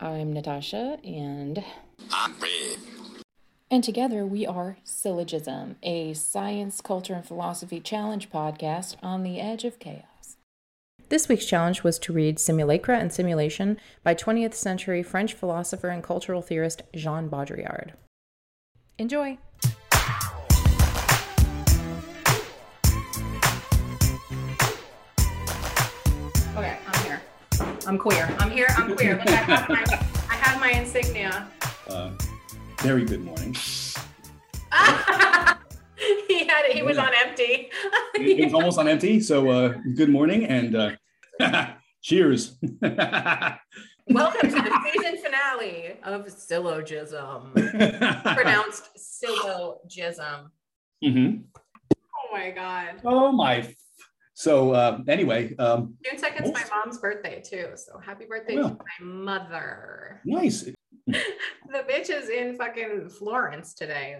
I'm Natasha, and I'm Red. And together we are Syllogism, a science, culture, and philosophy challenge podcast on the edge of chaos. This week's challenge was to read Simulacra and Simulation by 20th century French philosopher and cultural theorist Jean Baudrillard. Enjoy! I'm queer. I'm here. I'm queer. I have my, I have my insignia. Uh, very good morning. he had it. He was on empty. It, it was almost on empty. So uh, good morning and uh, cheers. Welcome to the season finale of Syllogism, pronounced syllogism. Mhm. Oh my god. Oh my. F- So uh, anyway, um, June second's my mom's birthday too. So happy birthday Well. to my mother. nice. The bitch is in fucking Florence today.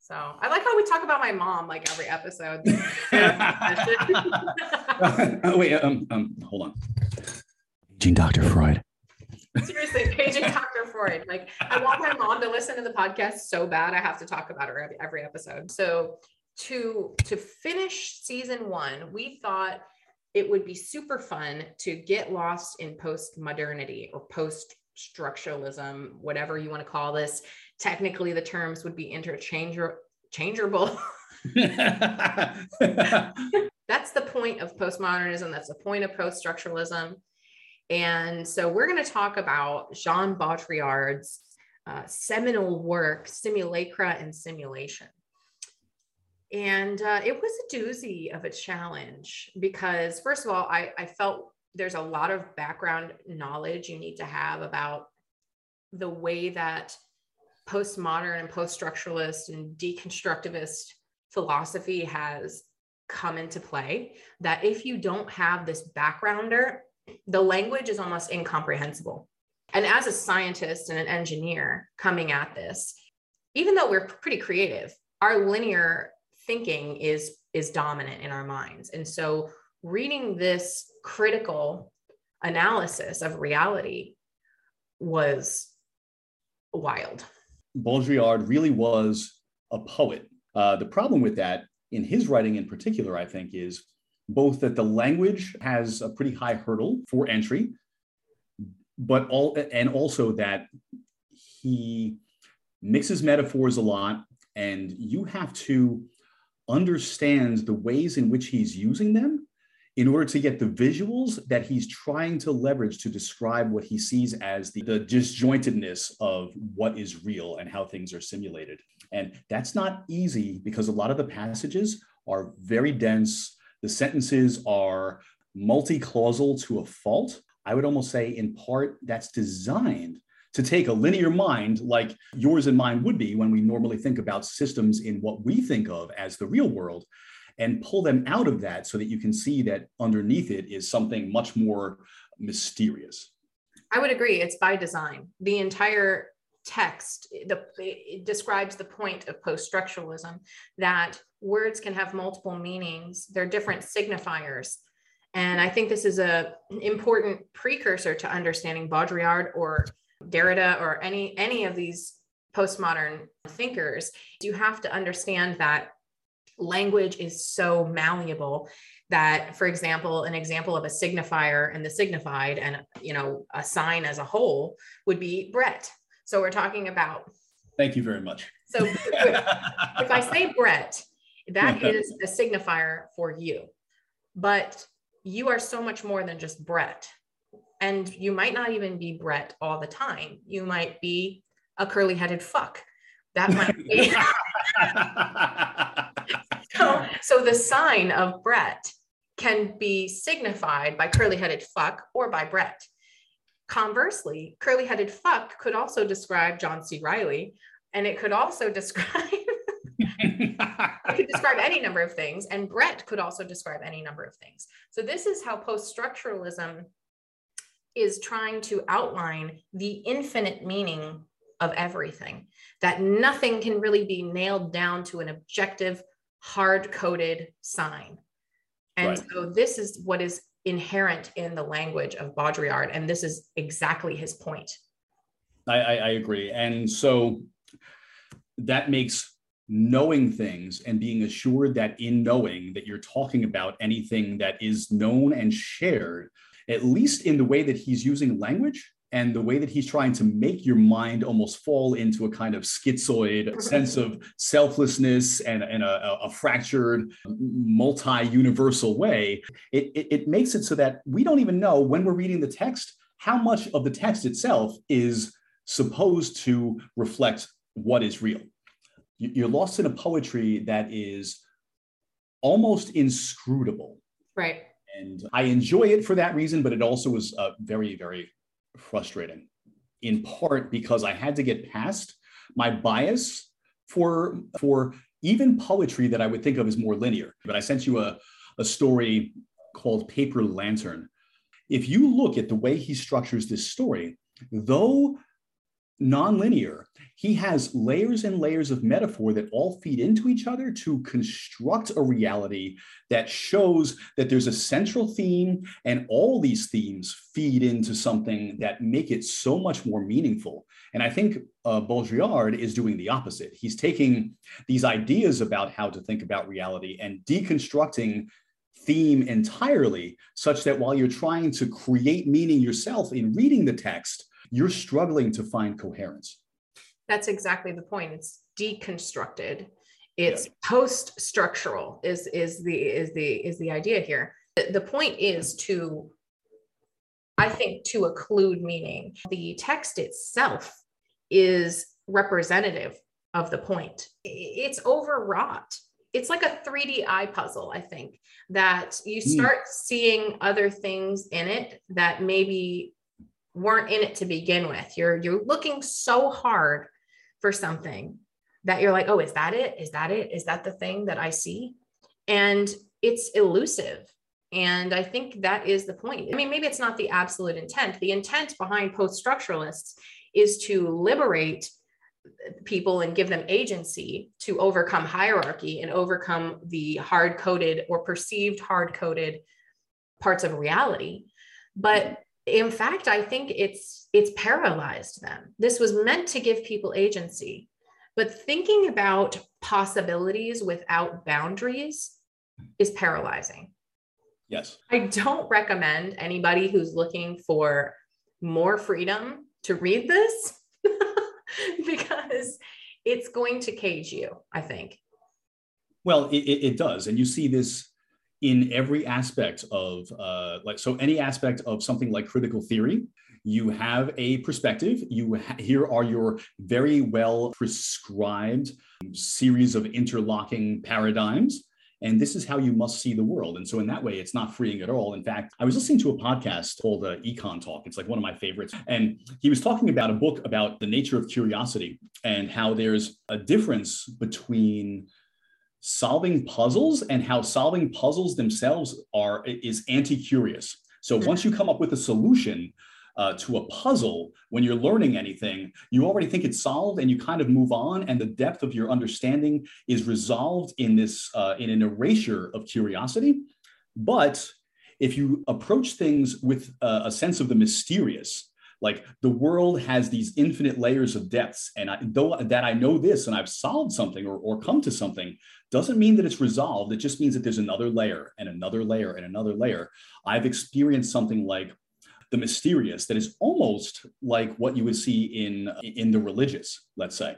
So I like how we talk about my mom like every episode. oh, wait, um, um, hold on. Gene Dr. Freud. Seriously, paging Dr. Freud. Like, I want my mom to listen to the podcast so bad. I have to talk about her every, every episode. So, to to finish season one, we thought it would be super fun to get lost in post modernity or post structuralism, whatever you want to call this. Technically, the terms would be interchangeable. That's the point of postmodernism. That's the point of post structuralism. And so we're going to talk about Jean Baudrillard's uh, seminal work, Simulacra and Simulation. And uh, it was a doozy of a challenge because, first of all, I, I felt there's a lot of background knowledge you need to have about the way that postmodern and post structuralist and deconstructivist philosophy has come into play. That if you don't have this backgrounder, the language is almost incomprehensible. And as a scientist and an engineer coming at this, even though we're pretty creative, our linear thinking is is dominant in our minds. And so reading this critical analysis of reality was wild. Baudrillard really was a poet. Uh, the problem with that, in his writing in particular, I think, is both that the language has a pretty high hurdle for entry, but all and also that he mixes metaphors a lot, and you have to understand the ways in which he's using them in order to get the visuals that he's trying to leverage to describe what he sees as the, the disjointedness of what is real and how things are simulated. And that's not easy because a lot of the passages are very dense. The sentences are multi clausal to a fault. I would almost say, in part, that's designed to take a linear mind like yours and mine would be when we normally think about systems in what we think of as the real world and pull them out of that so that you can see that underneath it is something much more mysterious. I would agree. It's by design. The entire text the, it describes the point of post-structuralism that words can have multiple meanings. They're different signifiers. And I think this is a important precursor to understanding Baudrillard or Derrida or any any of these postmodern thinkers. You have to understand that language is so malleable that for example an example of a signifier and the signified and you know a sign as a whole would be brett so we're talking about Thank you very much. so if, i say brett that is a signifier for you but you are so much more than just brett and you might not even be brett all the time you might be a curly headed fuck that might be so, so the sign of Brett can be signified by curly headed fuck or by Brett. Conversely, curly headed fuck could also describe John C. Reilly, and it could also describe it could describe any number of things, and Brett could also describe any number of things. So this is how post-structuralism is trying to outline the infinite meaning of everything, that nothing can really be nailed down to an objective, hard coded sign. And Right. so this is what is inherent in the language of Baudrillard. And this is exactly his point. I, I, I agree. And so that makes knowing things and being assured that in knowing that you're talking about anything that is known and shared, at least in the way that he's using language and the way that he's trying to make your mind almost fall into a kind of schizoid sense of selflessness and, and a, a fractured multi-universal way. It, it, it makes it so that we don't even know when we're reading the text how much of the text itself is supposed to reflect what is real. You're lost in a poetry that is almost inscrutable. Right and i enjoy it for that reason but it also was uh, very very frustrating in part because I had to get past my bias for for even poetry that I would think of as more linear. But I sent you a, a story called Paper Lantern. If you look at the way he structures this story, though nonlinear. He has layers and layers of metaphor that all feed into each other to construct a reality that shows that there's a central theme, and all these themes feed into something that make it so much more meaningful. And I think uh, Baudrillard is doing the opposite. He's taking these ideas about how to think about reality and deconstructing theme entirely, such that while you're trying to create meaning yourself in reading the text, you're struggling to find coherence. That's exactly the point. It's deconstructed. It's yeah. post-structural is is the is the is the idea here. The point is to I think to occlude meaning. The text itself is representative of the point. It's overwrought. It's like a 3D eye puzzle, I think, that you hmm. start mm. seeing other things in it that maybe weren't in it to begin with. You're you're looking so hard for something that you're like, "Oh, is that it? Is that it? Is that the thing that I see?" And it's elusive. And I think that is the point. I mean, maybe it's not the absolute intent. The intent behind post structuralists is to liberate people and give them agency to overcome hierarchy and overcome the hard coded or perceived hard coded parts of reality. But in fact i think it's it's paralyzed them. This was meant to give people agency but thinking about possibilities without boundaries is paralyzing. Yes. I don't recommend anybody who's looking for more freedom to read this because it's going to cage you i think. Well it, it does. And you see this in every aspect of uh, like so any aspect of something like critical theory you have a perspective. You ha- here are your very well prescribed series of interlocking paradigms and this is how you must see the world. And so in that way it's not freeing at all. In fact i was listening to a podcast called uh, EconTalk. It's like one of my favorites. And he was talking about a book about the nature of curiosity and how there's a difference between solving puzzles and how solving puzzles themselves are is anti-curious. So mm-hmm. once you come up with a solution uh, to a puzzle, when you're learning anything, you already think it's solved, and you kind of move on, and the depth of your understanding is resolved in this uh, in an erasure of curiosity. But if you approach things with a sense of the mysterious, like the world has these infinite layers of depths and I, though that i know this and i've solved something or, or come to something doesn't mean that it's resolved. It just means that there's another layer and another layer and another layer. I've experienced something like the mysterious that is almost like what you would see in in the religious let's say.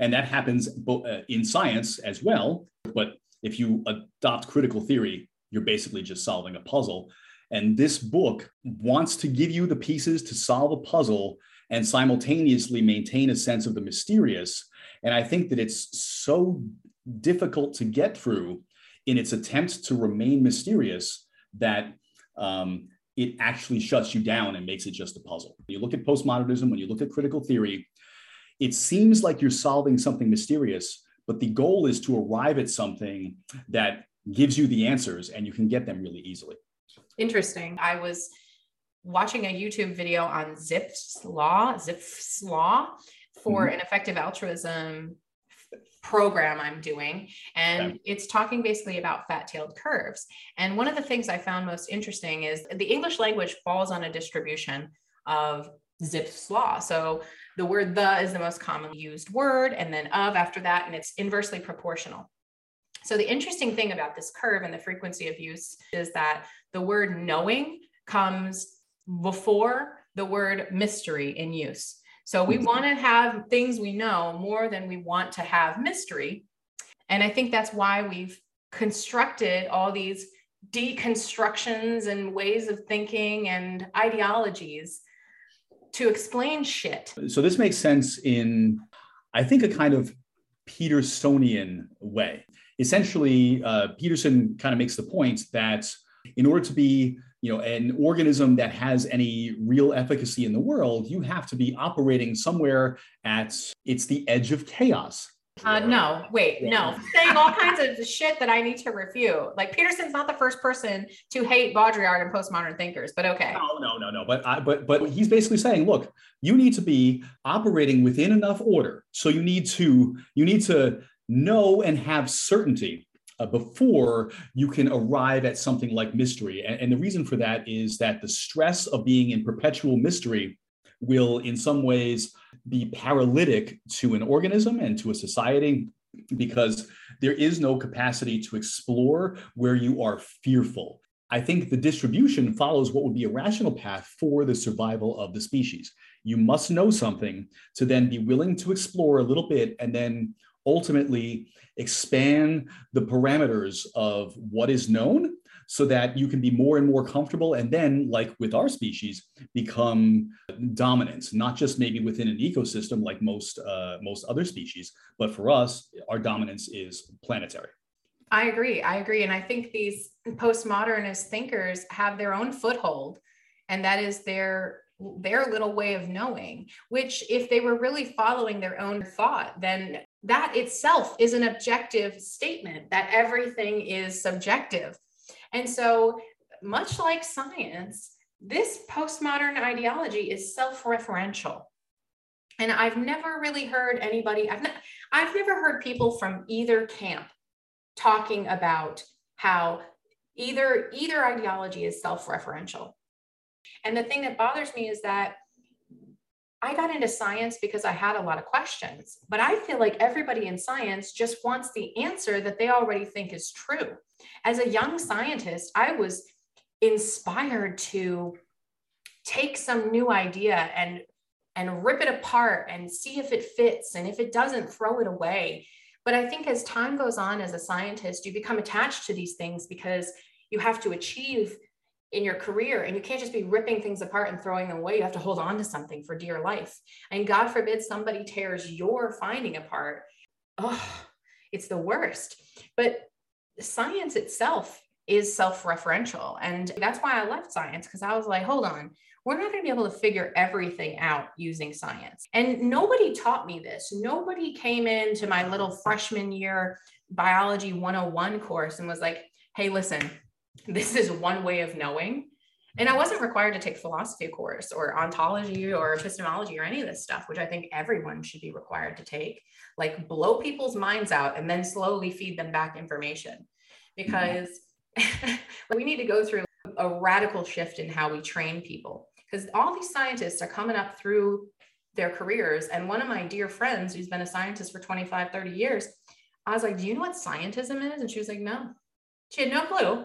And that happens uh, in science as well. But if you adopt critical theory you're basically just solving a puzzle and this book wants to give you the pieces to solve a puzzle and simultaneously maintain a sense of the mysterious. And I think that it's so difficult to get through in its attempt to remain mysterious that um, it actually shuts you down and makes it just a puzzle. When you look at postmodernism, when you look at critical theory, it seems like you're solving something mysterious, but the goal is to arrive at something that gives you the answers and you can get them really easily. Interesting. I was watching a YouTube video on Zipf's law, Zipf's law for mm-hmm. an effective altruism program I'm doing. And it's talking basically about fat tailed curves. And one of the things I found most interesting is the English language falls on a distribution of Zipf's law. So the word the is the most commonly used word, and then of after that, and it's inversely proportional. So the interesting thing about this curve and the frequency of use is that the word knowing comes before the word mystery in use. So we mm-hmm. want to have things we know more than we want to have mystery. And I think that's why we've constructed all these deconstructions and ways of thinking and ideologies to explain shit. So this makes sense in, I think, a kind of Petersonian way. Essentially, uh, Peterson kind of makes the point that in order to be you know an organism that has any real efficacy in the world you have to be operating somewhere at it's the edge of chaos uh, no, wait, no. Saying all kinds of shit that I need to refute. Like Peterson's not the first person to hate Baudrillard and postmodern thinkers, but okay. No, no, no, no. But I, but but he's basically saying, look, you need to be operating within enough order. So you need to you need to know and have certainty uh, before you can arrive at something like mystery. And, and the reason for that is that the stress of being in perpetual mystery will, in some ways, be paralytic to an organism and to a society because there is no capacity to explore where you are fearful. I think the distribution follows what would be a rational path for the survival of the species. You must know something to then be willing to explore a little bit and then ultimately expand the parameters of what is known so that you can be more and more comfortable and then like with our species become dominant not just maybe within an ecosystem like most uh, most other species but for us our dominance is planetary. I agree. I agree. And i think these postmodernist thinkers have their own foothold and that is their their little way of knowing which if they were really following their own thought then that itself is an objective statement that everything is subjective and so, much like science, this postmodern ideology is self-referential. And I've never really heard anybody, I've, I've never heard people from either camp talking about how either either ideology is self-referential. And the thing that bothers me is that I got into science because I had a lot of questions, but I feel like everybody in science just wants the answer that they already think is true. As a young scientist, I was inspired to take some new idea and and rip it apart and see if it fits and if it doesn't throw it away. But i think as time goes on as a scientist you become attached to these things because you have to achieve in your career and you can't just be ripping things apart and throwing them away. You have to hold on to something for dear life. And god forbid somebody tears your finding apart. Oh it's the worst. But science itself is self-referential. And that's why i left science because i was like hold on. We're not going to be able to figure everything out using science. And nobody taught me this. Nobody came into my little freshman year biology 101 course and was like hey listen this is one way of knowing and I wasn't required to take philosophy course or ontology or epistemology or any of this stuff, which I think everyone should be required to take. Like blow people's minds out and then slowly feed them back information. Because we need to go through a radical shift in how we train people. Because all these scientists are coming up through their careers. And one of my dear friends, who's been a scientist for 25, 30 years, I was like, Do you know what scientism is? And she was like, No. She had no clue.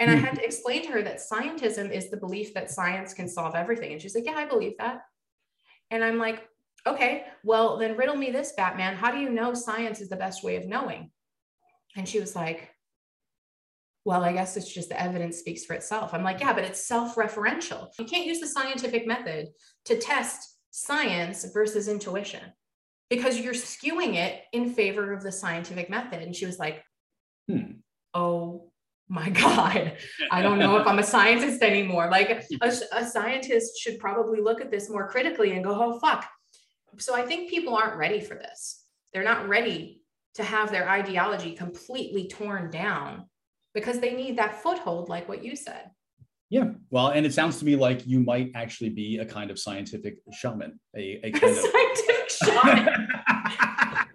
And I hmm. had to explain to her that scientism is the belief that science can solve everything. And she's like, Yeah, I believe that. And I'm like, Okay, well, then riddle me this, Batman. How do you know science is the best way of knowing? And she was like, well, I guess it's just the evidence speaks for itself. I'm like, yeah, but it's self referential. You can't use the scientific method to test science versus intuition because you're skewing it in favor of the scientific method. And she was like, hmm. oh my God, I don't know if I'm a scientist anymore. Like a, a, scientist should probably look at this more critically and go, oh, fuck. So I think people aren't ready for this. They're not ready to have their ideology completely torn down because they need that foothold, like what you said. Yeah, well, and it sounds to me like you might actually be a kind of scientific shaman, a, a kind of scientific shaman.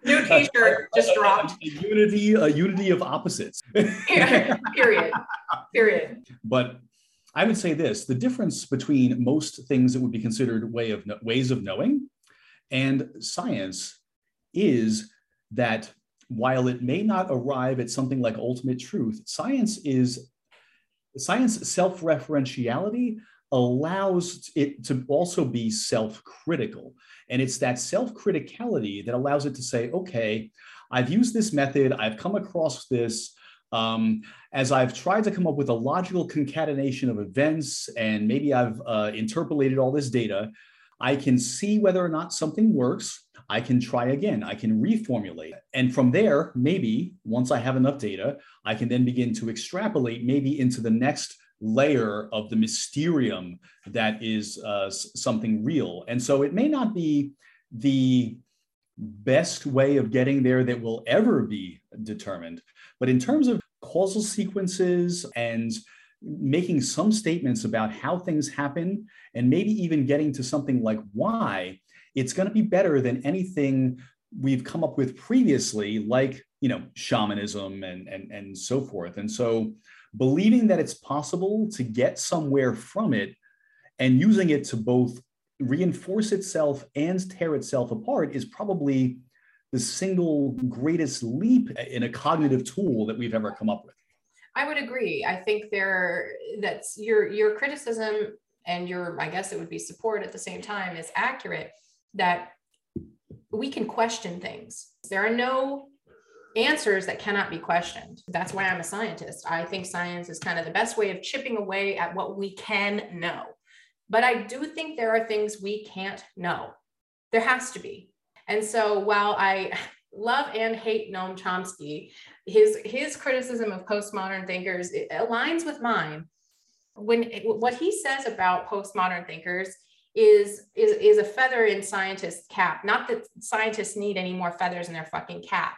New T-shirt just dropped. A unity, a unity of opposites. Period. Period. But I would say this: the difference between most things that would be considered way of ways of knowing and science is that while it may not arrive at something like ultimate truth, science is science self-referentiality allows it to also be self-critical. And it's that self-criticality that allows it to say, okay, I've used this method, I've come across this. Um, as I've tried to come up with a logical concatenation of events, and maybe I've uh, interpolated all this data, I can see whether or not something works. I can try again. I can reformulate. And from there, maybe once I have enough data, I can then begin to extrapolate maybe into the next layer of the mysterium that is uh, something real. And so it may not be the best way of getting there that will ever be determined. But in terms of causal sequences and making some statements about how things happen and maybe even getting to something like why, it's going to be better than anything we've come up with previously, like you know shamanism and and and so forth. And so, believing that it's possible to get somewhere from it, and using it to both reinforce itself and tear itself apart is probably the single greatest leap in a cognitive tool that we've ever come up with. I would agree. I think there that's your your criticism and your I guess it would be support at the same time is accurate that we can question things. There are no answers that cannot be questioned. That's why I'm a scientist. I think science is kind of the best way of chipping away at what we can know. But I do think there are things we can't know. There has to be. And so while I love and hate Noam Chomsky, his his criticism of postmodern thinkers aligns with mine. When what he says about postmodern thinkers is is is a feather in scientists' cap. Not that scientists need any more feathers in their fucking cap.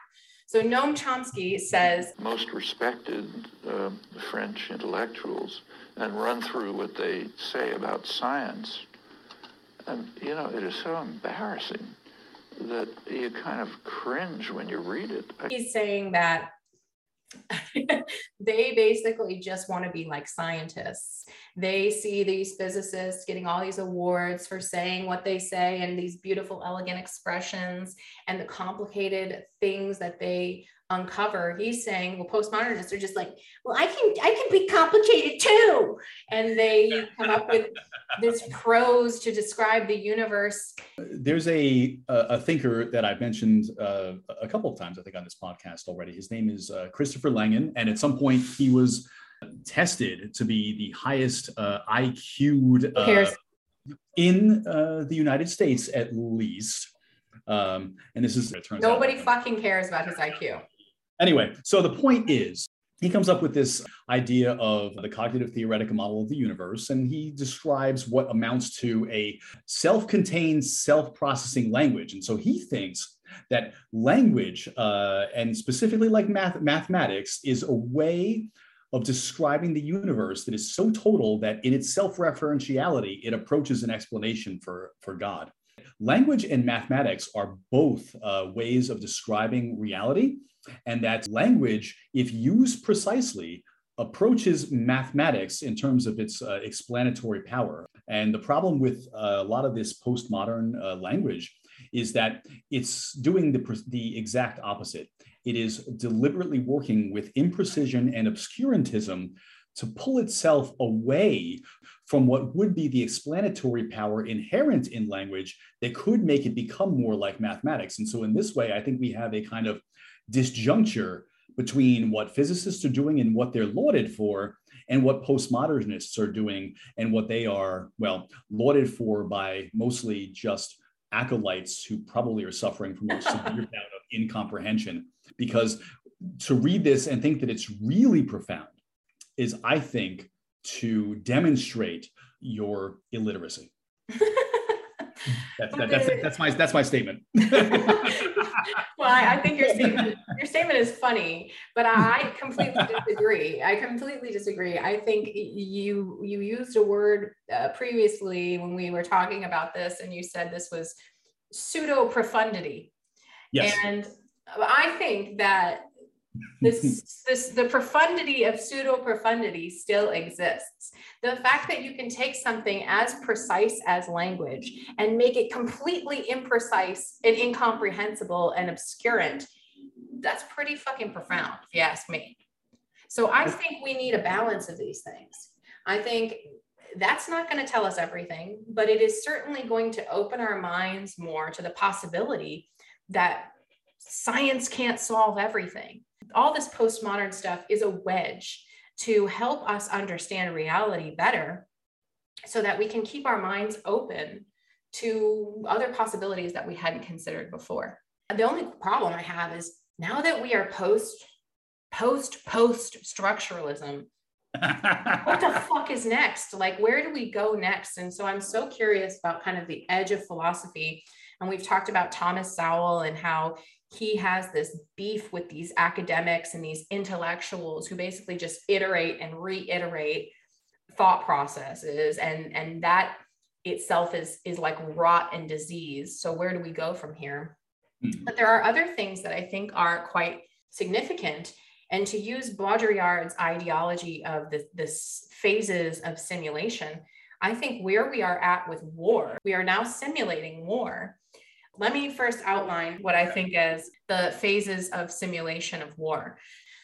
So Noam Chomsky says most respected uh, French intellectuals and run through what they say about science, and you know it is so embarrassing that you kind of cringe when you read it. He's saying that they basically just want to be like scientists. They see these physicists getting all these awards for saying what they say and these beautiful, elegant expressions and the complicated things that they uncover he's saying well postmodernists are just like well i can i can be complicated too. And they come up with this prose to describe the universe. There's a a thinker that i've mentioned uh, a couple of times i think on this podcast already. His name is uh, christopher langan. And at some point he was tested to be the highest uh, iq'd uh, in uh, the united states at least. Um, and this is nobody out, fucking cares about his iq Anyway, so the point is, he comes up with this idea of the cognitive theoretical model of the universe, and he describes what amounts to a self contained, self processing language. And so he thinks that language, uh, and specifically like math- mathematics, is a way of describing the universe that is so total that in its self referentiality, it approaches an explanation for, for God. Language and mathematics are both uh, ways of describing reality and that language, if used precisely, approaches mathematics in terms of its uh, explanatory power. And the problem with uh, a lot of this postmodern uh, language is that it's doing the, the exact opposite. It is deliberately working with imprecision and obscurantism to pull itself away from what would be the explanatory power inherent in language that could make it become more like mathematics. And so, in this way, I think we have a kind of disjuncture between what physicists are doing and what they're lauded for and what postmodernists are doing and what they are well lauded for by mostly just acolytes who probably are suffering from a severe bout of incomprehension. Because to read this and think that it's really profound is i think to demonstrate your illiteracy. That's, that, that's, that's my that's my statement I, I, think your statement your statement is funny, but I completely disagree. I completely disagree. I think you you used a word uh, previously when we were talking about this, and you said this was pseudo profundity. Yes. And I think that this this the profundity of pseudo profundity still exists. The fact that you can take something as precise as language and make it completely imprecise and incomprehensible and obscurant that's pretty fucking profound if you ask me. So i think we need a balance of these things. I think that's not going to tell us everything but it is certainly going to open our minds more to the possibility that science can't solve everything all this postmodern stuff is a wedge to help us understand reality better so that we can keep our minds open to other possibilities that we hadn't considered before. The only problem I have is now that we are post post post structuralism what the fuck is next? Like where do we go next? And so i'm so curious about kind of the edge of philosophy. And we've talked about thomas sowell and how he has this beef with these academics and these intellectuals who basically just iterate and reiterate thought processes. And and that itself is is like rot and disease. So where do we go from here? Mm-hmm. but there are other things that i think are quite significant. And to use baudrillard's ideology of the, the phases of simulation i think where we are at with war we are now simulating war let me first outline what I think as the phases of simulation of war.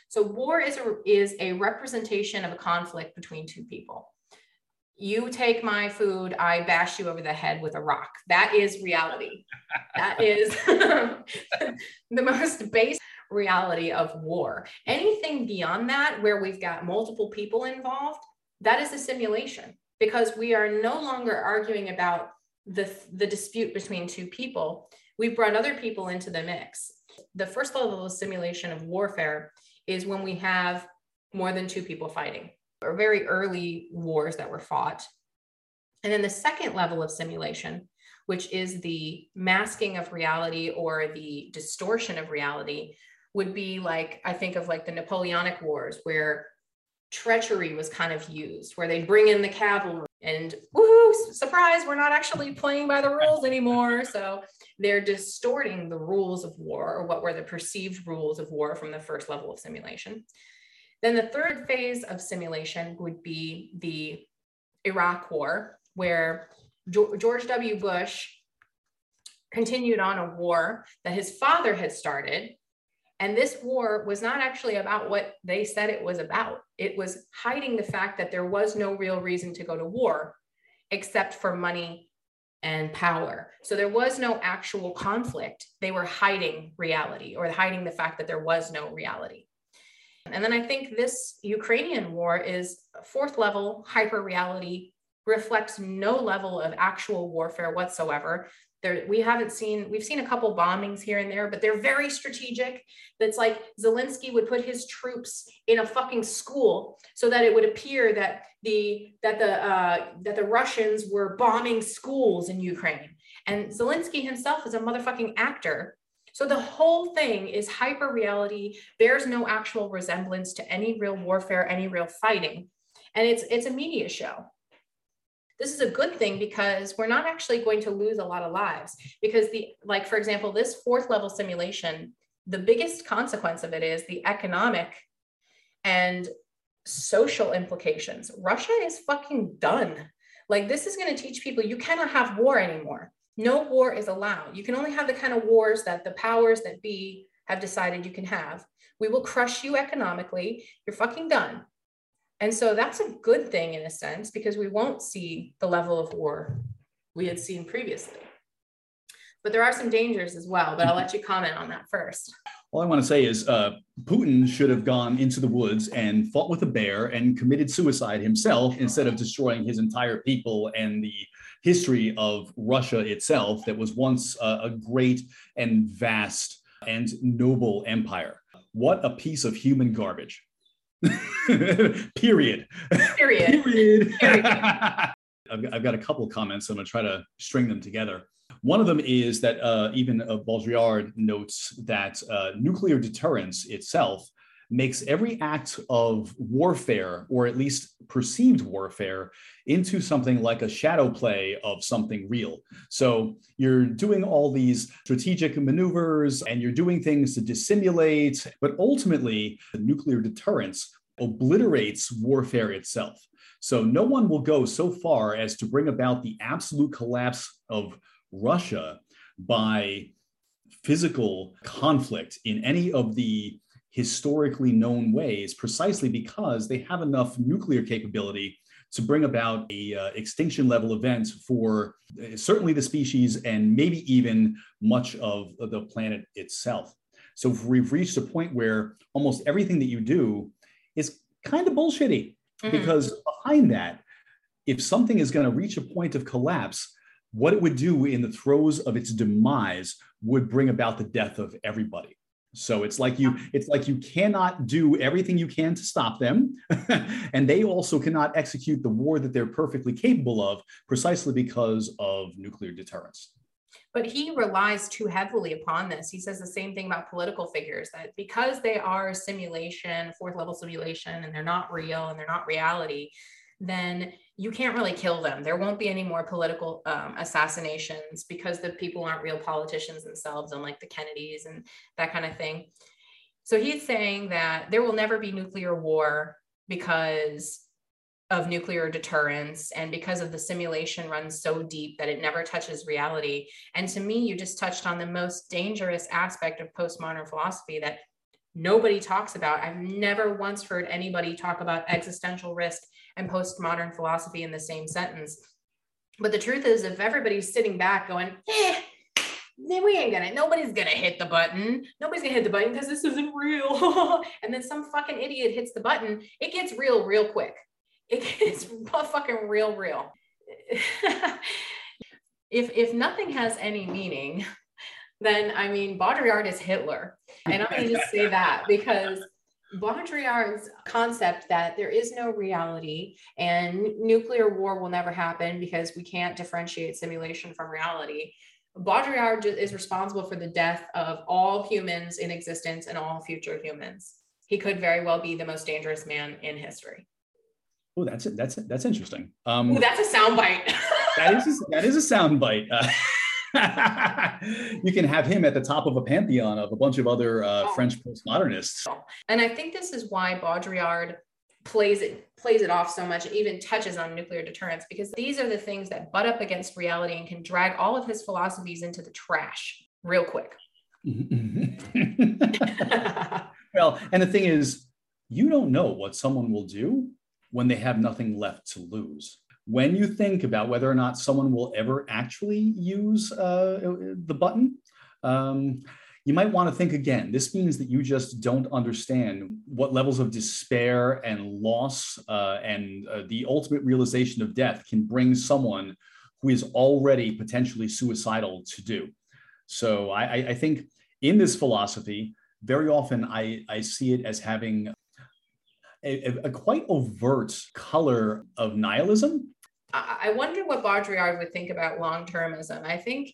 So, war is a, is a representation of a conflict between two people. You take my food, I bash you over the head with a rock. That is reality. that is the most base reality of war. Anything beyond that, where we've got multiple people involved, that is a simulation because we are no longer arguing about the, the dispute between two people, we've brought other people into the mix. The first level of simulation of warfare is when we have more than two people fighting, or very early wars that were fought. And then the second level of simulation, which is the masking of reality or the distortion of reality, would be like, I think of like the Napoleonic Wars, where treachery was kind of used, where they bring in the cavalry and woohoo, surprise, we're not actually playing by the rules anymore. So they're distorting the rules of war or what were the perceived rules of war from the first level of simulation. Then the third phase of simulation would be the Iraq War, where George W. Bush continued on a war that his father had started and this war was not actually about what they said it was about. It was hiding the fact that there was no real reason to go to war except for money and power. So there was no actual conflict. They were hiding reality or hiding the fact that there was no reality. And then I think this Ukrainian war is fourth level hyper reality, reflects no level of actual warfare whatsoever. There, we haven't seen, we've seen a couple bombings here and there, but they're very strategic. That's like Zelensky would put his troops in a fucking school so that it would appear that the that the uh, that the Russians were bombing schools in Ukraine. And Zelensky himself is a motherfucking actor. So the whole thing is hyper reality, bears no actual resemblance to any real warfare, any real fighting. And it's it's a media show this is a good thing because we're not actually going to lose a lot of lives because the like for example this fourth level simulation the biggest consequence of it is the economic and social implications. Russia is fucking done. Like this is going to teach people you cannot have war anymore. No war is allowed. You can only have the kind of wars that the powers that be have decided you can have. We will crush you economically. You're fucking done and so that's a good thing in a sense because we won't see the level of war we had seen previously. But there are some dangers as well, but I'll let you comment on that first. All I want to say is uh, Putin should have gone into the woods and fought with a bear and committed suicide himself instead of destroying his entire people and the history of Russia itself that was once a, a great and vast and noble empire. What a piece of human garbage. Period. Period. Period. Period. I've, I've got a couple comments. So I'm going to try to string them together. One of them is that uh, even uh, Baudrillard notes that uh, nuclear deterrence itself makes every act of warfare, or at least perceived warfare, into something like a shadow play of something real. So you're doing all these strategic maneuvers and you're doing things to dissimulate, but ultimately, nuclear deterrence obliterates warfare itself. So no one will go so far as to bring about the absolute collapse of Russia by physical conflict in any of the historically known ways, precisely because they have enough nuclear capability to bring about a uh, extinction level event for uh, certainly the species and maybe even much of the planet itself. So we've reached a point where almost everything that you do is kind of bullshitty mm-hmm. because behind that, if something is going to reach a point of collapse, what it would do in the throes of its demise would bring about the death of everybody. So it's like you it's like you cannot do everything you can to stop them and they also cannot execute the war that they're perfectly capable of precisely because of nuclear deterrence. But he relies too heavily upon this. He says the same thing about political figures that because they are simulation, fourth level simulation and they're not real and they're not reality, then you can't really kill them. There won't be any more political um, assassinations because the people aren't real politicians themselves, unlike the Kennedys and that kind of thing. So he's saying that there will never be nuclear war because of nuclear deterrence and because of the simulation runs so deep that it never touches reality. And to me, you just touched on the most dangerous aspect of postmodern philosophy that nobody talks about. I've never once heard anybody talk about existential risk and postmodern philosophy in the same sentence. But the truth is, if everybody's sitting back going, eh, we ain't gonna, nobody's gonna hit the button. Nobody's gonna hit the button because this isn't real. and then some fucking idiot hits the button, it gets real, real quick. It gets fucking real, real. if if nothing has any meaning, then I mean Baudrillard is Hitler. And I'm gonna just say that because Baudrillard's concept that there is no reality and nuclear war will never happen because we can't differentiate simulation from reality. Baudrillard is responsible for the death of all humans in existence and all future humans. He could very well be the most dangerous man in history. Oh, that's it. That's it. That's interesting. Um, Ooh, that's a soundbite. that is a, that is a soundbite. Uh, you can have him at the top of a pantheon of a bunch of other uh, oh. French postmodernists. And I think this is why Baudrillard plays it plays it off so much and even touches on nuclear deterrence because these are the things that butt up against reality and can drag all of his philosophies into the trash real quick. well, and the thing is, you don't know what someone will do when they have nothing left to lose when you think about whether or not someone will ever actually use uh, the button, um, you might want to think again. This means that you just don't understand what levels of despair and loss uh, and uh, the ultimate realization of death can bring someone who is already potentially suicidal to do. So I, I think in this philosophy, very often I, I see it as having a, a, quite overt color of nihilism I wonder what Baudrillard would think about long termism. I think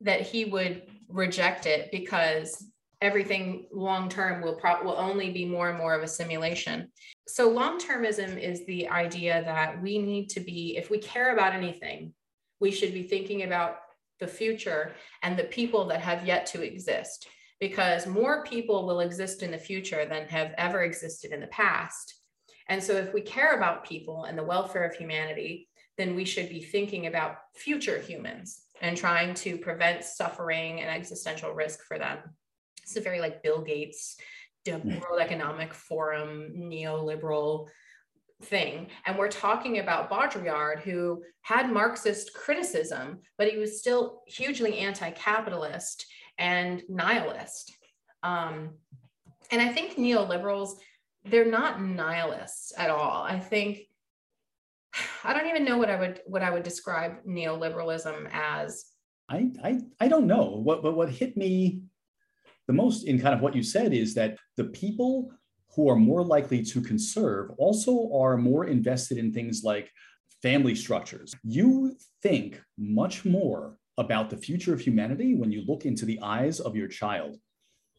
that he would reject it because everything long term will pro- will only be more and more of a simulation. So long termism is the idea that we need to be if we care about anything, we should be thinking about the future and the people that have yet to exist because more people will exist in the future than have ever existed in the past. And so if we care about people and the welfare of humanity, then we should be thinking about future humans and trying to prevent suffering and existential risk for them. It's a very like Bill Gates, World Economic Forum, neoliberal thing. And we're talking about Baudrillard, who had Marxist criticism, but he was still hugely anti capitalist and nihilist. Um, and I think neoliberals, they're not nihilists at all. I think I don't even know what I would what I would describe neoliberalism as. I I, I don't know. What but what hit me the most in kind of what you said is that the people who are more likely to conserve also are more invested in things like family structures. You think much more about the future of humanity when you look into the eyes of your child.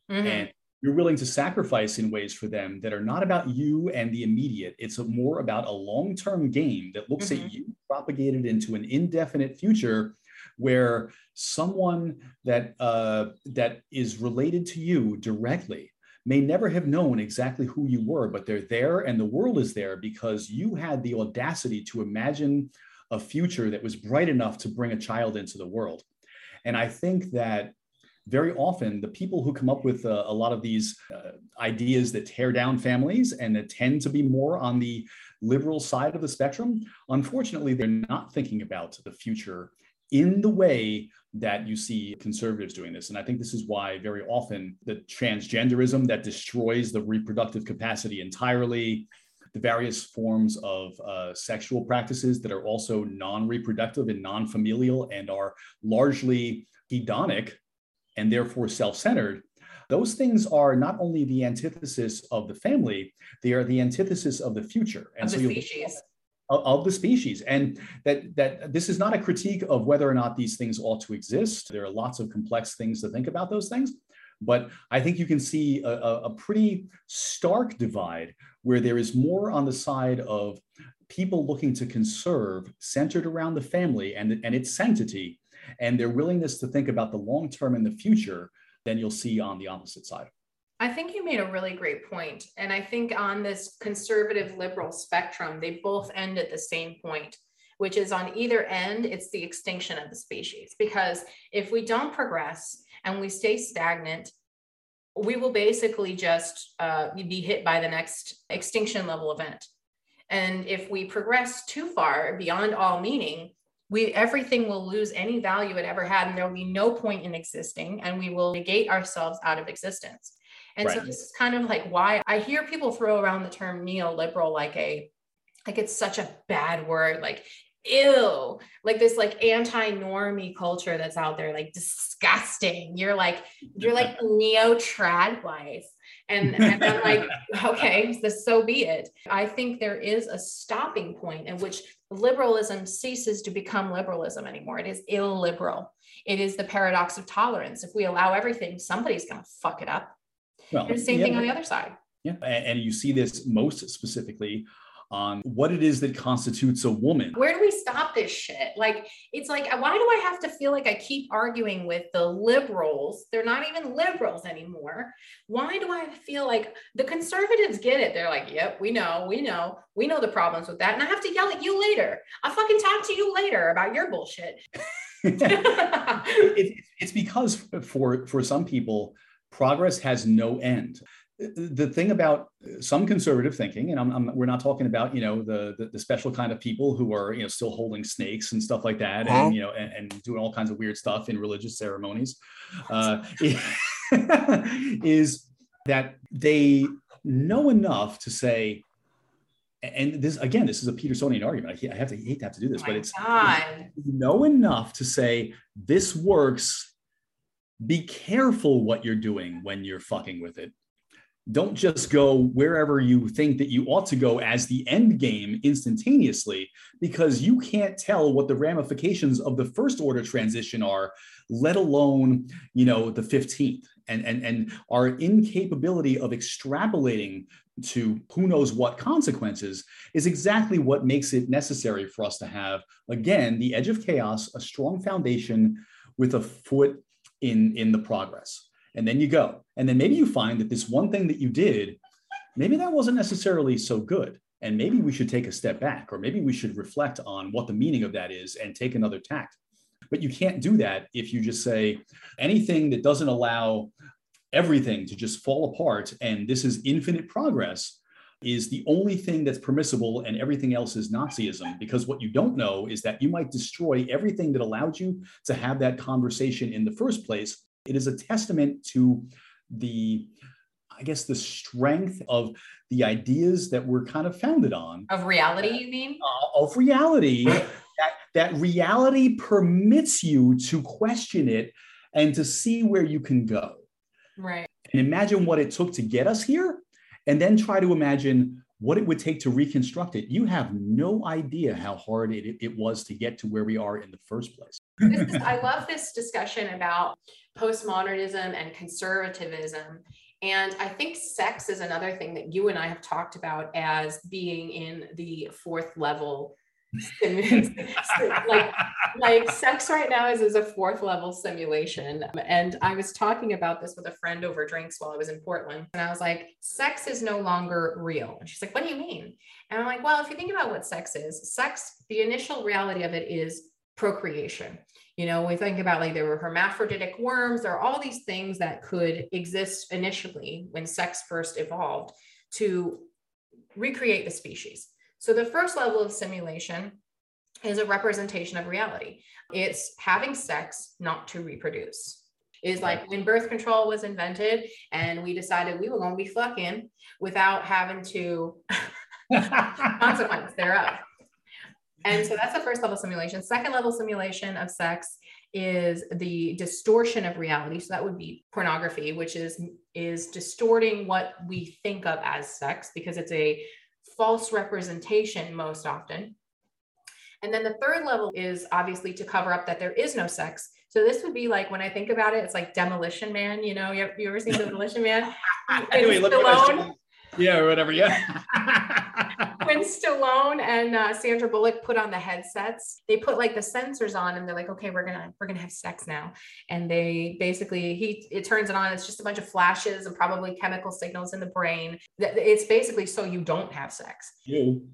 Mhm. And you're willing to sacrifice in ways for them that are not about you and the immediate. It's a, more about a long term game that looks Mhm. at you propagated into an indefinite future where someone that uh, that is related to you directly may never have known exactly who you were, but they're there and the world is there because you had the audacity to imagine a future that was bright enough to bring a child into the world. And I think that very often the people who come up with uh, a lot of these uh, ideas that tear down families and that tend to be more on the liberal side of the spectrum, unfortunately, they're not thinking about the future in the way that you see conservatives doing this. And I think this is why very often the transgenderism that destroys the reproductive capacity entirely, the various forms of uh, sexual practices that are also non reproductive and non familial and are largely hedonic and therefore self centered. Those things are not only the antithesis of the family, they are the antithesis of the future. And Of the you'll- species. of, of the species and that that this is not a critique of whether or not these things ought to exist there are lots of complex things to think about those things but i think you can see a, a, a pretty stark divide where there is more on the side of people looking to conserve centered around the family and, and its sanctity and their willingness to think about the long term and the future than you'll see on the opposite side I think you made a really great point. And I think on this conservative liberal spectrum, they both end at the same point, which is on either end, it's the extinction of the species. Because if we don't progress and we stay stagnant, we will basically just uh, be hit by the next extinction level event. And if we progress too far beyond all meaning, we everything will lose any value it ever had, and there will be no point in existing, and we will negate ourselves out of existence. And so this is kind of like why I hear people throw around the term neoliberal like a like it's such a bad word, like ew, like this like anti-normie culture that's out there, like disgusting. You're like, you're like neo trad life. And, and I'm like, okay, so, so be it. I think there is a stopping point in which liberalism ceases to become liberalism anymore. It is illiberal. It is the paradox of tolerance. If we allow everything, somebody's going to fuck it up. well And the same yeah, thing on the other side. Yeah, a- and, you see this most specifically on what it is that constitutes a woman. Where do we stop this shit? Like, it's like, why do I have to feel like I keep arguing with the liberals? They're not even liberals anymore. Why do I feel like the conservatives get it? They're like, yep, we know, we know, we know the problems with that. And I have to yell at you later. I'll fucking talk to you later about your bullshit. it, it's because for for some people, progress has no end. The thing about some conservative thinking, and I'm, I'm, we're not talking about you know the, the the special kind of people who are you know still holding snakes and stuff like that, Huh? and you know and, and doing all kinds of weird stuff in religious ceremonies, uh, is that they know enough to say, and this again, this is a Petersonian argument. I, I have to hate to have to do this, Oh but it's God. know enough to say this works be careful what you're doing when you're fucking with it don't just go wherever you think that you ought to go as the end game instantaneously because you can't tell what the ramifications of the first order transition are let alone you know the 15th and and and our incapability of extrapolating to who knows what consequences is exactly what makes it necessary for us to have again the edge of chaos a strong foundation with a foot in in the progress and then you go and then maybe you find that this one thing that you did maybe that wasn't necessarily so good and maybe we should take a step back or maybe we should reflect on what the meaning of that is and take another tact but you can't do that if you just say anything that doesn't allow everything to just fall apart and this is infinite progress is the only thing that's permissible and everything else is Nazism. Because what you don't know is that you might destroy everything that allowed you to have that conversation in the first place. It is a testament to the, I guess, the strength of the ideas that we're kind of founded on Of reality, you mean? uh, of reality. that, that reality permits you to question it and to see where you can go Right. and imagine what it took to get us here and then try to imagine what it would take to reconstruct it, you have no idea how hard it, it was to get to where we are in the first place. is, I love this discussion about postmodernism and conservatism. And I think sex is another thing that you and I have talked about as being in the fourth level like like sex right now is, is a fourth level simulation. And i was talking about this with a friend over drinks while i was in portland. And i was like sex is no longer real. And she's like what do you mean? And i'm like well if you think about what sex is sex the initial reality of it is procreation. You know we think about like there were hermaphroditic worms there are all these things that could exist initially when sex first evolved to recreate the species so the first level of simulation is a representation of reality. It's having sex not to reproduce. Is like when birth control was invented and we decided we were going to be fucking without having to consequence thereof. And so that's the first level simulation. Second level simulation of sex is the distortion of reality. So that would be pornography, which is is distorting what we think of as sex because it's a false representation most often. And then the third level is obviously to cover up that there is no sex. So this would be like when I think about it, it's like Demolition Man. You know, you, you ever seen Demolition Man? anyway, Stallone, yeah, or whatever. Yeah. when Stallone and uh, Sandra Bullock put on the headsets, they put like the sensors on, and they're like, "Okay, we're gonna we're gonna have sex now." And they basically he it turns it on. It's just a bunch of flashes and probably chemical signals in the brain. It's basically so you don't have sex. Ew.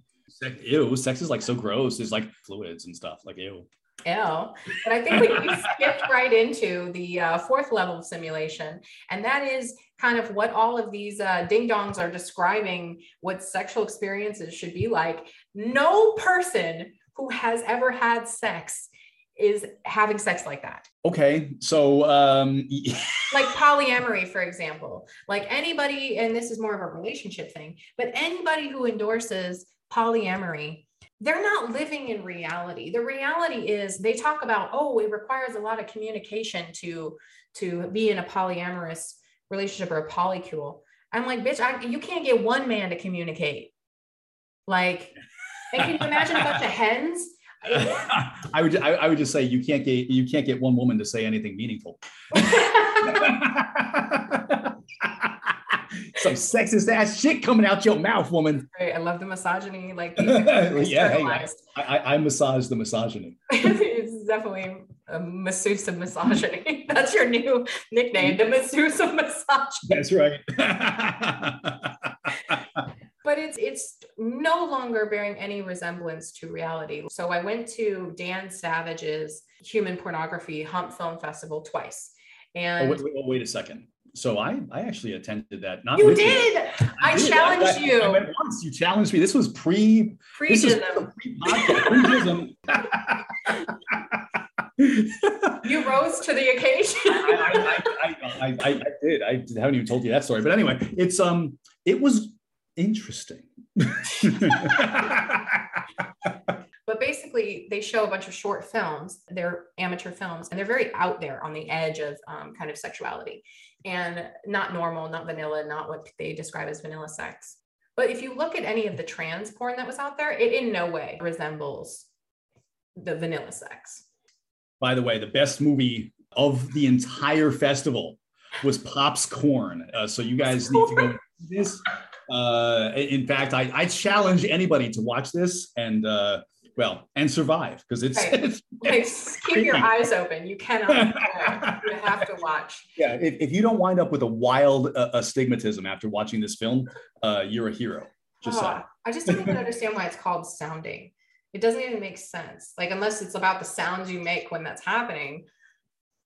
Ew. Sex is like so gross. There's like fluids and stuff. Like ew. Ew. But I think we, we skipped right into the uh, fourth level of simulation, and that is kind of what all of these uh, ding dongs are describing what sexual experiences should be like. No person who has ever had sex is having sex like that. Okay. So, um, like polyamory, for example, like anybody, and this is more of a relationship thing, but anybody who endorses polyamory they're not living in reality the reality is they talk about oh it requires a lot of communication to to be in a polyamorous relationship or a polycule i'm like bitch I, you can't get one man to communicate like and can you imagine a bunch of hens I would I, I, would just say you can't get you can't get one woman to say anything meaningful. some sexist ass shit coming out your mouth, woman. Great. I love the misogyny. Like, yeah, hey, I, I, massage the misogyny. Definitely a masseuse of misogyny. That's your new nickname, the masseuse of misogyny. That's right. but it's it's no longer bearing any resemblance to reality. So I went to Dan Savage's Human Pornography Hump Film Festival twice. And oh, wait, wait, oh, wait a second. So I I actually attended that. Not you did. You. I, I did. challenged I, you. I went once. You challenged me. This was pre pre you rose to the occasion. I, I, I, I, did. I haven't even told you that story, but anyway, it's um, it was interesting. But basically, they show a bunch of short films. They're amateur films, and they're very out there on the edge of um, kind of sexuality and not normal, not vanilla, not what they describe as vanilla sex. But if you look at any of the trans porn that was out there, it in no way resembles the vanilla sex. By the way, the best movie of the entire festival was Pop's Corn. Uh, so you guys need to go this. Uh, in fact, I, I challenge anybody to watch this and uh, well and survive because it's, right. it's, it's keep your eyes open. You cannot you have to watch. Yeah if, if you don't wind up with a wild uh, astigmatism after watching this film uh, you're a hero. Just oh, i just don't even understand why it's called sounding. It doesn't even make sense. Like unless it's about the sounds you make when that's happening.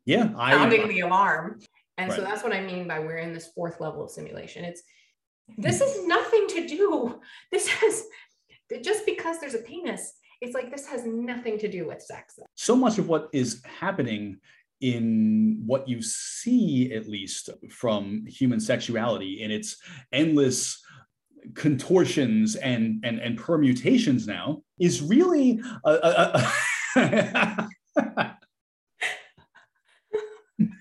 Yeah I, sounding I, the alarm. And right. so that's what i mean by we're in this fourth level of simulation. It's this is nothing to do. This has just because there's a penis it's like this has nothing to do with sex. So much of what is happening in what you see, at least from human sexuality in its endless contortions and and, and permutations now is really a, a, a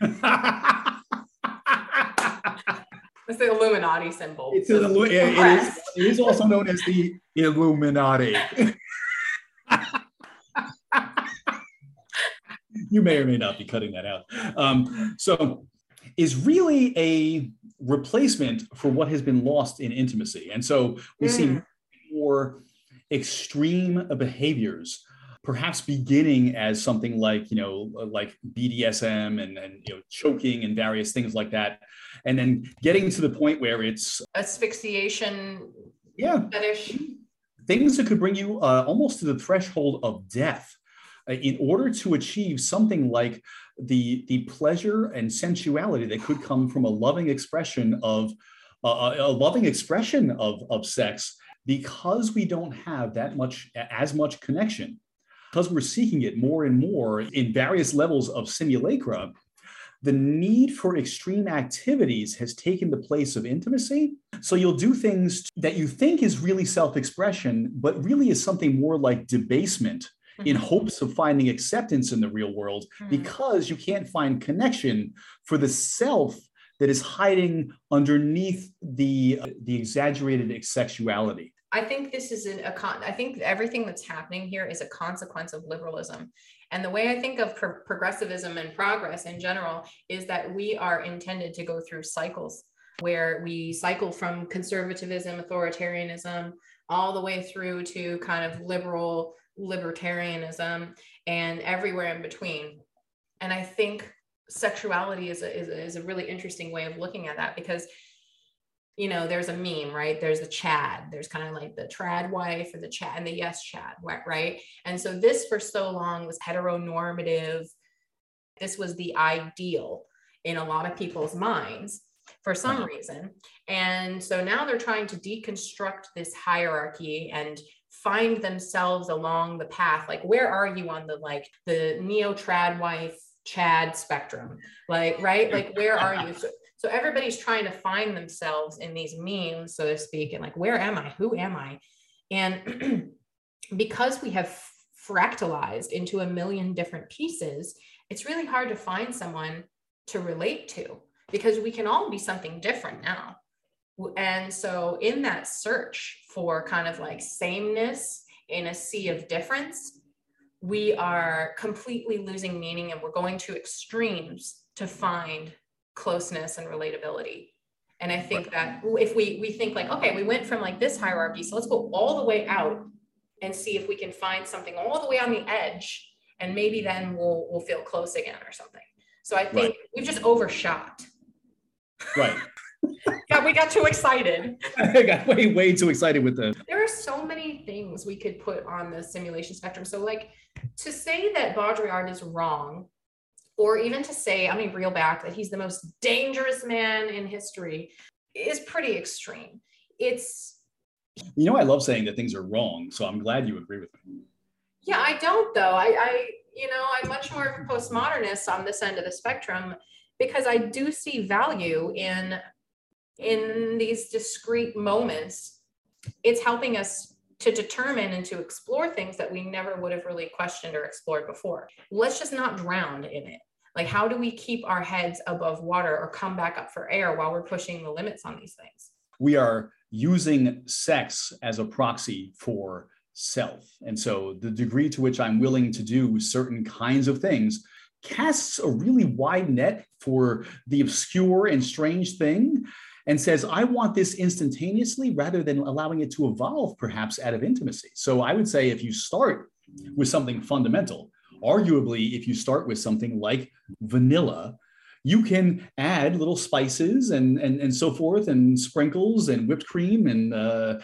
It's the Illuminati symbol. It's an, illu- it, is, it is also known as the Illuminati. You may or may not be cutting that out. Um, so, is really a replacement for what has been lost in intimacy. And so we mm. see more extreme behaviors perhaps beginning as something like you know like bdsm and, and you know choking and various things like that and then getting to the point where it's asphyxiation yeah fetish things that could bring you uh, almost to the threshold of death in order to achieve something like the the pleasure and sensuality that could come from a loving expression of uh, a loving expression of, of sex because we don't have that much as much connection because we're seeking it more and more in various levels of simulacra the need for extreme activities has taken the place of intimacy. So you'll do things that you think is really self expression, but really is something more like debasement mm-hmm. in hopes of finding acceptance in the real world mm-hmm. because you can't find connection for the self that is hiding underneath the, the exaggerated sexuality. I think this is an, a con. I think everything that's happening here is a consequence of liberalism. And the way I think of pro- progressivism and progress in general is that we are intended to go through cycles where we cycle from conservatism, authoritarianism, all the way through to kind of liberal libertarianism and everywhere in between. And I think sexuality is a, is a, is a really interesting way of looking at that because you know, there's a meme, right? There's the Chad, there's kind of like the trad wife or the Chad and the yes Chad, right? And so this for so long was heteronormative. This was the ideal in a lot of people's minds for some uh-huh. reason. And so now they're trying to deconstruct this hierarchy and find themselves along the path. Like, where are you on the like the neo trad wife Chad spectrum? Like, right? Like, where are you? So, so everybody's trying to find themselves in these memes, so to speak, and like, where am I? Who am I? And because we have fractalized into a million different pieces, it's really hard to find someone to relate to because we can all be something different now. And so, in that search for kind of like sameness in a sea of difference, we are completely losing meaning and we're going to extremes to find closeness and relatability. And I think that if we we think like, okay, we went from like this hierarchy, so let's go all the way out and see if we can find something all the way on the edge, and maybe then we'll we'll feel close again or something. So I think right. we've just overshot. Right. Yeah, we got too excited. I got way, way too excited with the. There are so many things we could put on the simulation spectrum. So, like, to say that Baudrillard is wrong or even to say, I mean, reel back that he's the most dangerous man in history is pretty extreme. It's you know, I love saying that things are wrong, so I'm glad you agree with me. Yeah, I don't though. I, I you know, I'm much more of a postmodernist on this end of the spectrum because I do see value in in these discrete moments. It's helping us to determine and to explore things that we never would have really questioned or explored before. Let's just not drown in it. Like, how do we keep our heads above water or come back up for air while we're pushing the limits on these things? We are using sex as a proxy for self. And so the degree to which I'm willing to do certain kinds of things casts a really wide net for the obscure and strange thing and says, I want this instantaneously rather than allowing it to evolve perhaps out of intimacy. So I would say if you start with something fundamental, arguably, if you start with something like vanilla, you can add little spices and, and, and so forth, and sprinkles and whipped cream and uh,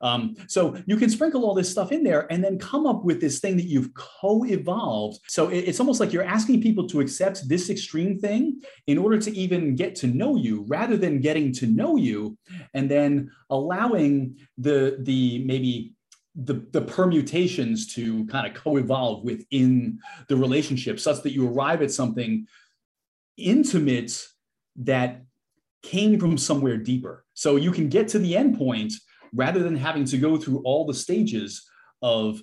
um, so you can sprinkle all this stuff in there and then come up with this thing that you've co-evolved. So it, it's almost like you're asking people to accept this extreme thing in order to even get to know you, rather than getting to know you and then allowing the the maybe the, the permutations to kind of co-evolve within the relationship such that you arrive at something intimate that came from somewhere deeper. So you can get to the end point rather than having to go through all the stages of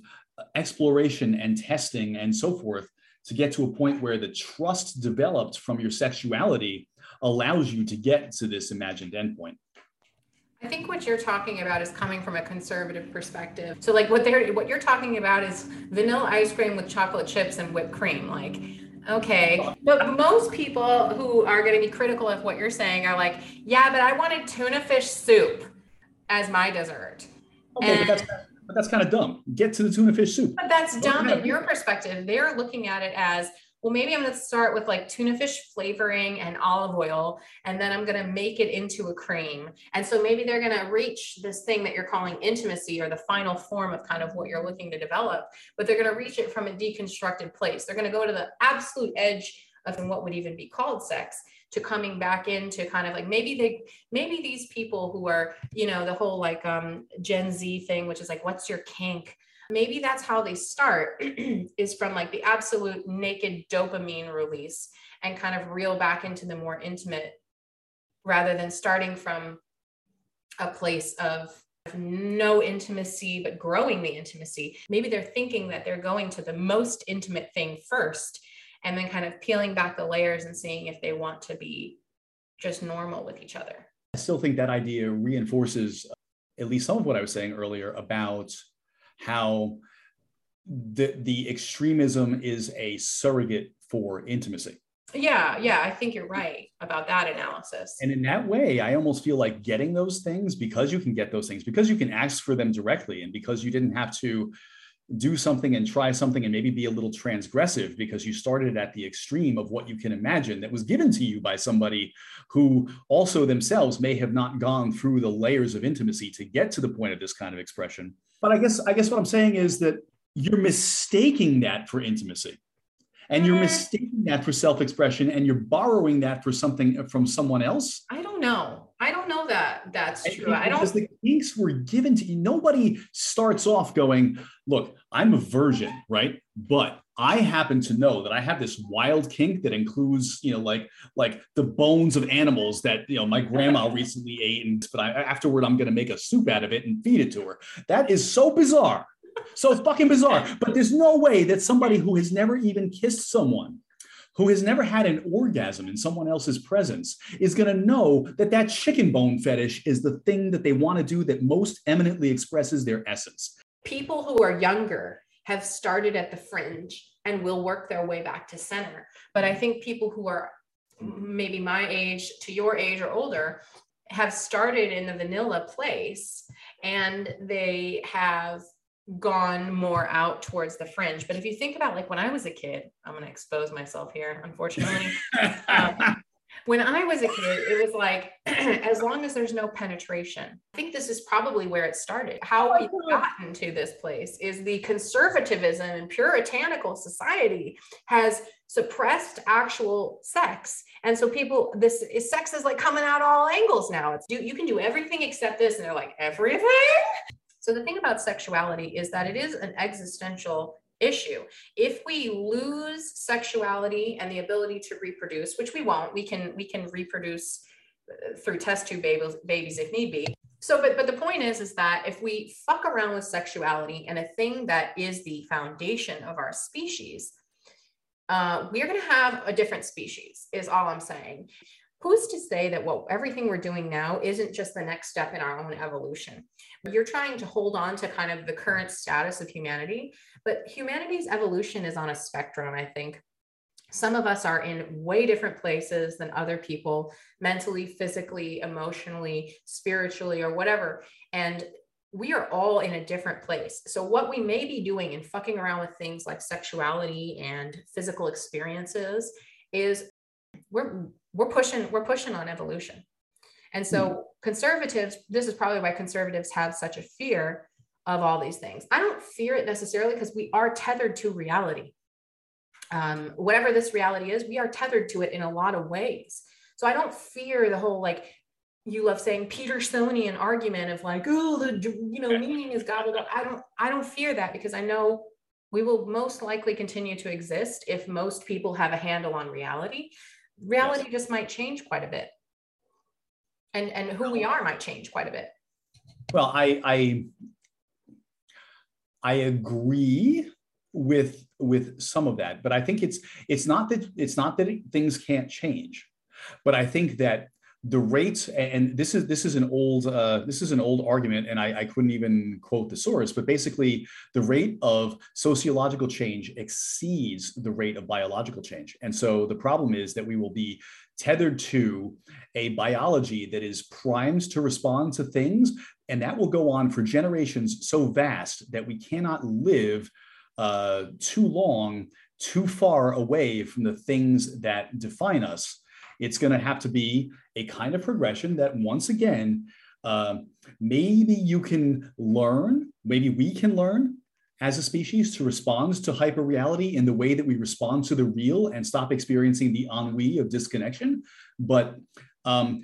exploration and testing and so forth to get to a point where the trust developed from your sexuality allows you to get to this imagined endpoint. I think what you're talking about is coming from a conservative perspective. So like what they're what you're talking about is vanilla ice cream with chocolate chips and whipped cream. Like, okay. But most people who are going to be critical of what you're saying are like, yeah, but I wanted tuna fish soup as my dessert. Okay, and, but that's but that's kind of dumb. Get to the tuna fish soup. But that's dumb in your perspective. They're looking at it as well, maybe I'm going to start with like tuna fish flavoring and olive oil, and then I'm going to make it into a cream. And so maybe they're going to reach this thing that you're calling intimacy or the final form of kind of what you're looking to develop, but they're going to reach it from a deconstructed place. They're going to go to the absolute edge of what would even be called sex to coming back into kind of like maybe they maybe these people who are you know the whole like um gen z thing which is like what's your kink? Maybe that's how they start is from like the absolute naked dopamine release and kind of reel back into the more intimate rather than starting from a place of no intimacy but growing the intimacy. Maybe they're thinking that they're going to the most intimate thing first and then kind of peeling back the layers and seeing if they want to be just normal with each other i still think that idea reinforces uh, at least some of what i was saying earlier about how the the extremism is a surrogate for intimacy. Yeah, yeah, I think you're right about that analysis. And in that way, I almost feel like getting those things because you can get those things because you can ask for them directly and because you didn't have to do something and try something and maybe be a little transgressive because you started at the extreme of what you can imagine that was given to you by somebody who also themselves may have not gone through the layers of intimacy to get to the point of this kind of expression. But i guess i guess what i'm saying is that you're mistaking that for intimacy. And you're uh-huh. mistaking that for self-expression and you're borrowing that for something from someone else? I don't know i don't know that that's true. i don't because the kinks were given to you. Nobody starts off going look i'm a virgin right? But i happen to know that i have this wild kink that includes you know like like the bones of animals that you know my grandma recently ate and but I, afterward i'm going to make a soup out of it and feed it to her. That is so bizarre. So fucking bizarre. But there's no way that somebody who has never even kissed someone, who has never had an orgasm in someone else's presence, is going to know that that chicken bone fetish is the thing that they want to do that most eminently expresses their essence. People who are younger have started at the fringe and will work their way back to center. But I think people who are maybe my age to your age or older have started in the vanilla place and they have gone more out towards the fringe. But if you think about like when I was a kid, I'm going to expose myself here, unfortunately. um, when I was a kid, it was like, as long as there's no penetration. I think this is probably where it started. How we've gotten to this place is the conservatism and puritanical society has suppressed actual sex. And so people, this is sex is like coming out all angles now. It's you, you can do everything except this. And they're like, everything? So the thing about sexuality is that it is an existential issue. If we lose sexuality and the ability to reproduce, which we won't, we can we can reproduce uh, through test tube babies, babies if need be. So, but but the point is, is that if we fuck around with sexuality and a thing that is the foundation of our species, uh, we're going to have a different species. Is all I'm saying who's to say that what everything we're doing now isn't just the next step in our own evolution you're trying to hold on to kind of the current status of humanity but humanity's evolution is on a spectrum i think some of us are in way different places than other people mentally physically emotionally spiritually or whatever and we are all in a different place. So, what we may be doing and fucking around with things like sexuality and physical experiences is we're we're pushing we're pushing on evolution. And so mm. conservatives this is probably why conservatives have such a fear of all these things. I don't fear it necessarily because we are tethered to reality. Um, whatever this reality is we are tethered to it in a lot of ways. So i don't fear the whole like you love saying petersonian argument of like oh the you know meaning is gobbled up i don't i don't fear that because i know we will most likely continue to exist if most people have a handle on reality reality yes. just might change quite a bit and and who we are might change quite a bit well i i i agree with with some of that but i think it's it's not that it's not that things can't change but i think that the rates and this is this is an old uh, this is an old argument and I, I couldn't even quote the source but basically the rate of sociological change exceeds the rate of biological change. And so the problem is that we will be tethered to a biology that is primed to respond to things and that will go on for generations so vast that we cannot live uh, too long too far away from the things that define us it's going to have to be a kind of progression that once again, uh, maybe you can learn, maybe we can learn as a species to respond to hyperreality in the way that we respond to the real and stop experiencing the ennui of disconnection. But um,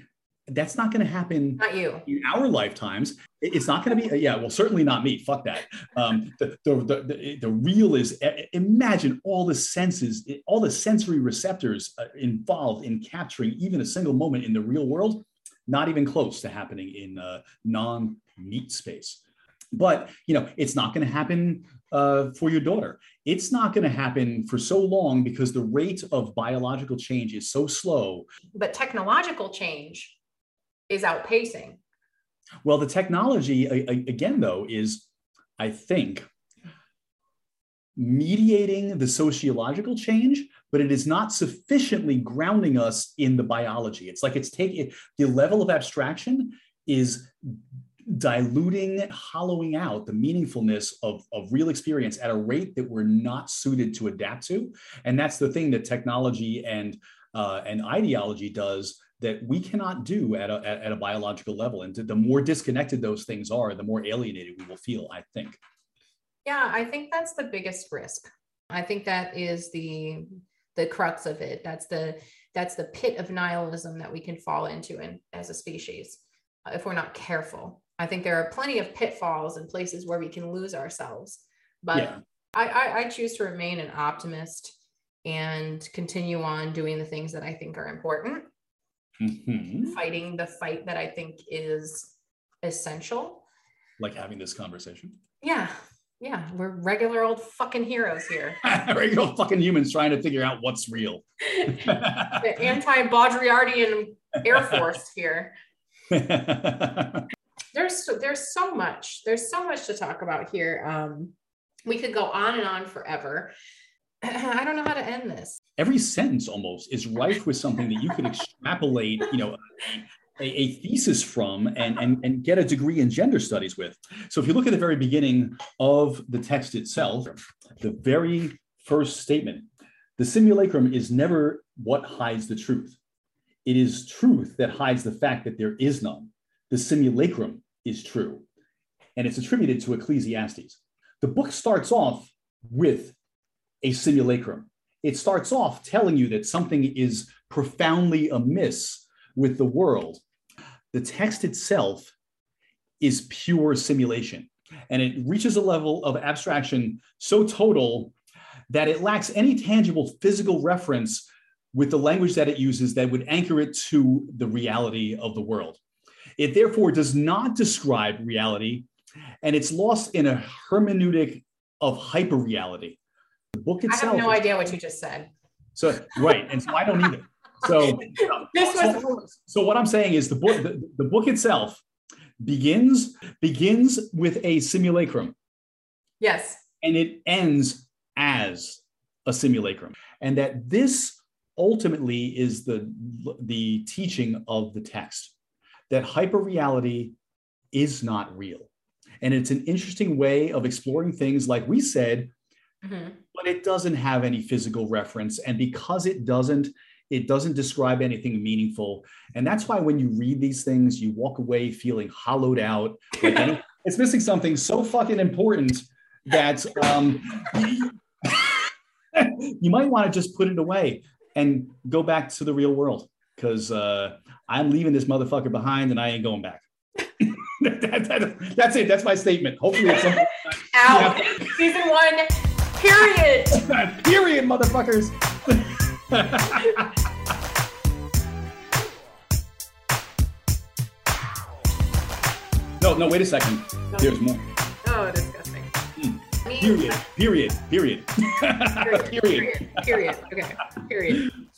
that's not going to happen not you in our lifetimes it's not going to be yeah well certainly not me. Fuck that. Um, the, the, the, the, real is imagine all the senses all the sensory receptors uh, involved in capturing even a single moment in the real world not even close to happening in uh, non meat space. But you know it's not going to happen uh, for your daughter. It's not going to happen for so long because the rate of biological change is so slow. But technological change is outpacing. Well, the technology, again, though, is, I think, mediating the sociological change, but it is not sufficiently grounding us in the biology. It's like it's taking the level of abstraction is diluting, hollowing out the meaningfulness of, of real experience at a rate that we're not suited to adapt to. And that's the thing that technology and uh, and ideology does that we cannot do at a, at, a biological level. And the more disconnected those things are, the more alienated we will feel, I think. Yeah, I think that's the biggest risk. I think that is the the crux of it. That's the that's the pit of nihilism that we can fall into in, as a species uh, if we're not careful. I think there are plenty of pitfalls and places where we can lose ourselves. But yeah. I, I, I choose to remain an optimist and continue on doing the things that I think are important mm-hmm. fighting the fight that I think is essential. Like having this conversation. Yeah. Yeah. We're regular old fucking heroes here. regular old fucking humans trying to figure out what's real. the anti Baudrillardian Air Force here. there's there's so much. There's so much to talk about here. Um, we could go on and on forever. I don't know how to end this. Every sentence almost is rife with something that you could extrapolate, you know, a, a, thesis from and, and, and get a degree in gender studies with. So if you look at the very beginning of the text itself, the very first statement, the simulacrum is never what hides the truth. It is truth that hides the fact that there is none. The simulacrum is true. And it's attributed to Ecclesiastes. The book starts off with a simulacrum. It starts off telling you that something is profoundly amiss with the world. The text itself is pure simulation, and it reaches a level of abstraction so total that it lacks any tangible physical reference with the language that it uses that would anchor it to the reality of the world. It therefore does not describe reality, and it's lost in a hermeneutic of hyperreality. Book itself. I have no idea what you just said. So right, and so I don't either. So this was. So, so what I'm saying is the book. The, the book itself begins begins with a simulacrum. Yes. And it ends as a simulacrum, and that this ultimately is the the teaching of the text that hyperreality is not real and it's an interesting way of exploring things like we said mm-hmm. but it doesn't have any physical reference. And because it doesn't, it doesn't describe anything meaningful. And that's why when you read these things, you walk away feeling hollowed out. Like it's missing something so fucking important that um, you might want to just put it away and go back to the real world because uh, I'm leaving this motherfucker behind and I ain't going back. that, that, that's it. That's my statement. Hopefully, it's something. Out. Season one Period. Period, motherfuckers. no, no, wait a second. No. There's more. Oh, disgusting. Mm. Me Period. Period. Period. Period. Period. Period. Okay. Period.